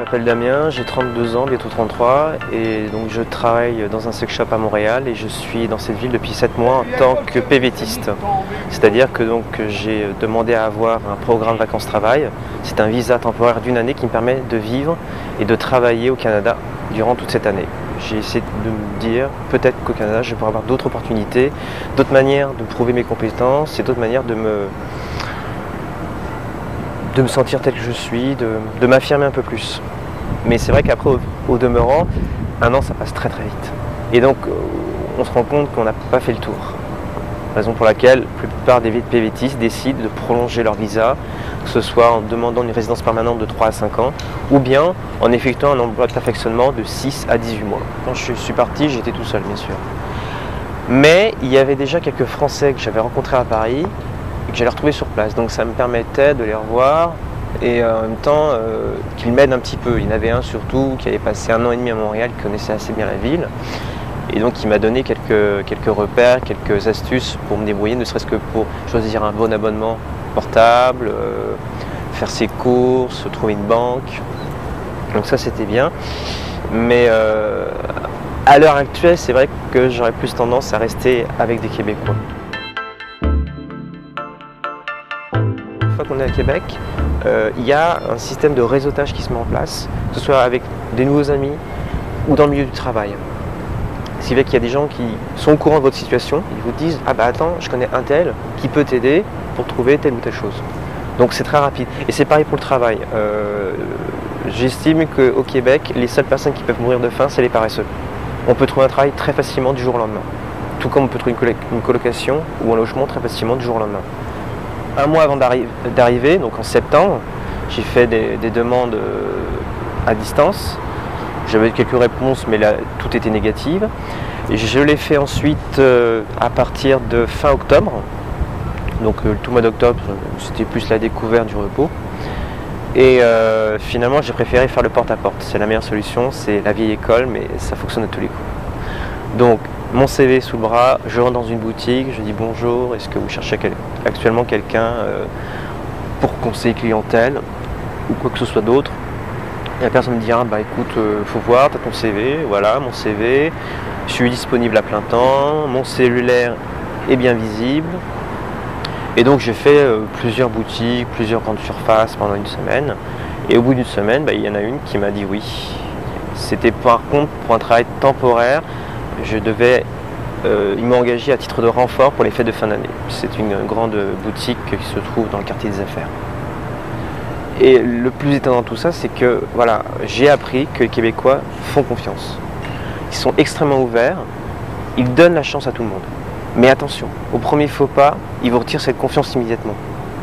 m'appelle Damien, j'ai 32 ans, bientôt 33, et donc je travaille dans un sex shop à Montréal et je suis dans cette ville depuis 7 mois en tant que PVTiste. C'est-à-dire que donc j'ai demandé à avoir un programme vacances-travail. C'est un visa temporaire d'une année qui me permet de vivre et de travailler au Canada durant toute cette année. J'ai essayé de me dire peut-être qu'au Canada je pourrais avoir d'autres opportunités, d'autres manières de prouver mes compétences et d'autres manières de me, de me sentir tel que je suis, de, m'affirmer un peu plus. Mais c'est vrai qu'après, au, demeurant, un an, ça passe très très vite. Et donc, euh, on se rend compte qu'on n'a pas fait le tour. Raison pour laquelle la plupart des PVTistes décident de prolonger leur visa, que ce soit en demandant une résidence permanente de 3 à 5 ans, ou bien en effectuant un emploi de perfectionnement de 6 à 18 mois. Quand je suis parti, j'étais tout seul, bien sûr. Mais il y avait déjà quelques Français que j'avais rencontrés à Paris que j'allais retrouver sur place. Donc ça me permettait de les revoir et euh, en même temps euh, qu'ils m'aident un petit peu. Il y en avait un surtout qui avait passé un an et demi à Montréal, qui connaissait assez bien la ville. Et donc il m'a donné quelques, quelques repères, quelques astuces pour me débrouiller, ne serait-ce que pour choisir un bon abonnement portable, euh, faire ses courses, trouver une banque. Donc ça c'était bien. Mais à l'heure actuelle, c'est vrai que j'aurais plus tendance à rester avec des Québécois. Qu'on est à Québec, euh, il y a un système de réseautage qui se met en place, que ce soit avec des nouveaux amis ou dans le milieu du travail. Ce qui qu'il y a des gens qui sont au courant de votre situation, ils vous disent Ah bah attends, je connais un tel qui peut t'aider pour trouver telle ou telle chose. Donc c'est très rapide. Et c'est pareil pour le travail. Euh, j'estime qu'au Québec, les seules personnes qui peuvent mourir de faim, c'est les paresseux. On peut trouver un travail très facilement du jour au lendemain. Tout comme on peut trouver une colocation ou un logement très facilement du jour au lendemain un mois avant d'arriver, donc en septembre, j'ai fait des, demandes euh, à distance. J'avais quelques réponses, mais là, tout était négatif. Et je l'ai fait ensuite euh, à partir de fin octobre. Donc euh, tout mois d'octobre, c'était plus la découverte du repos. Et finalement, j'ai préféré faire le porte-à-porte. C'est la meilleure solution, c'est la vieille école, mais ça fonctionne à tous les coups. Donc mon CV sous le bras, je rentre dans une boutique, je dis bonjour, est-ce que vous cherchez actuellement quelqu'un euh, pour conseiller clientèle ou quoi que ce soit d'autre? La personne me dira bah écoute, euh, faut voir, tu as ton CV, voilà mon CV, je suis disponible à plein temps, mon cellulaire est bien visible. Et donc j'ai fait euh, plusieurs boutiques, plusieurs grandes surfaces pendant une semaine. Et au bout d'une semaine, bah, il y en a une qui m'a dit oui. C'était par contre pour un travail temporaire je devais euh, ils m'ont engagé à titre de renfort pour les fêtes de fin d'année. C'est une grande boutique qui se trouve dans le quartier des affaires. Et le plus étonnant de tout ça, c'est que voilà, j'ai appris que les Québécois font confiance. Ils sont extrêmement ouverts, ils donnent la chance à tout le monde. Mais attention, au premier faux pas, ils vous retirent cette confiance immédiatement.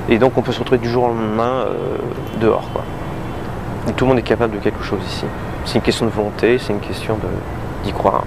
Et donc on peut se retrouver du jour au lendemain euh, dehors. Tout le monde est capable de quelque chose ici. C'est une question de volonté, c'est une question d'y croire.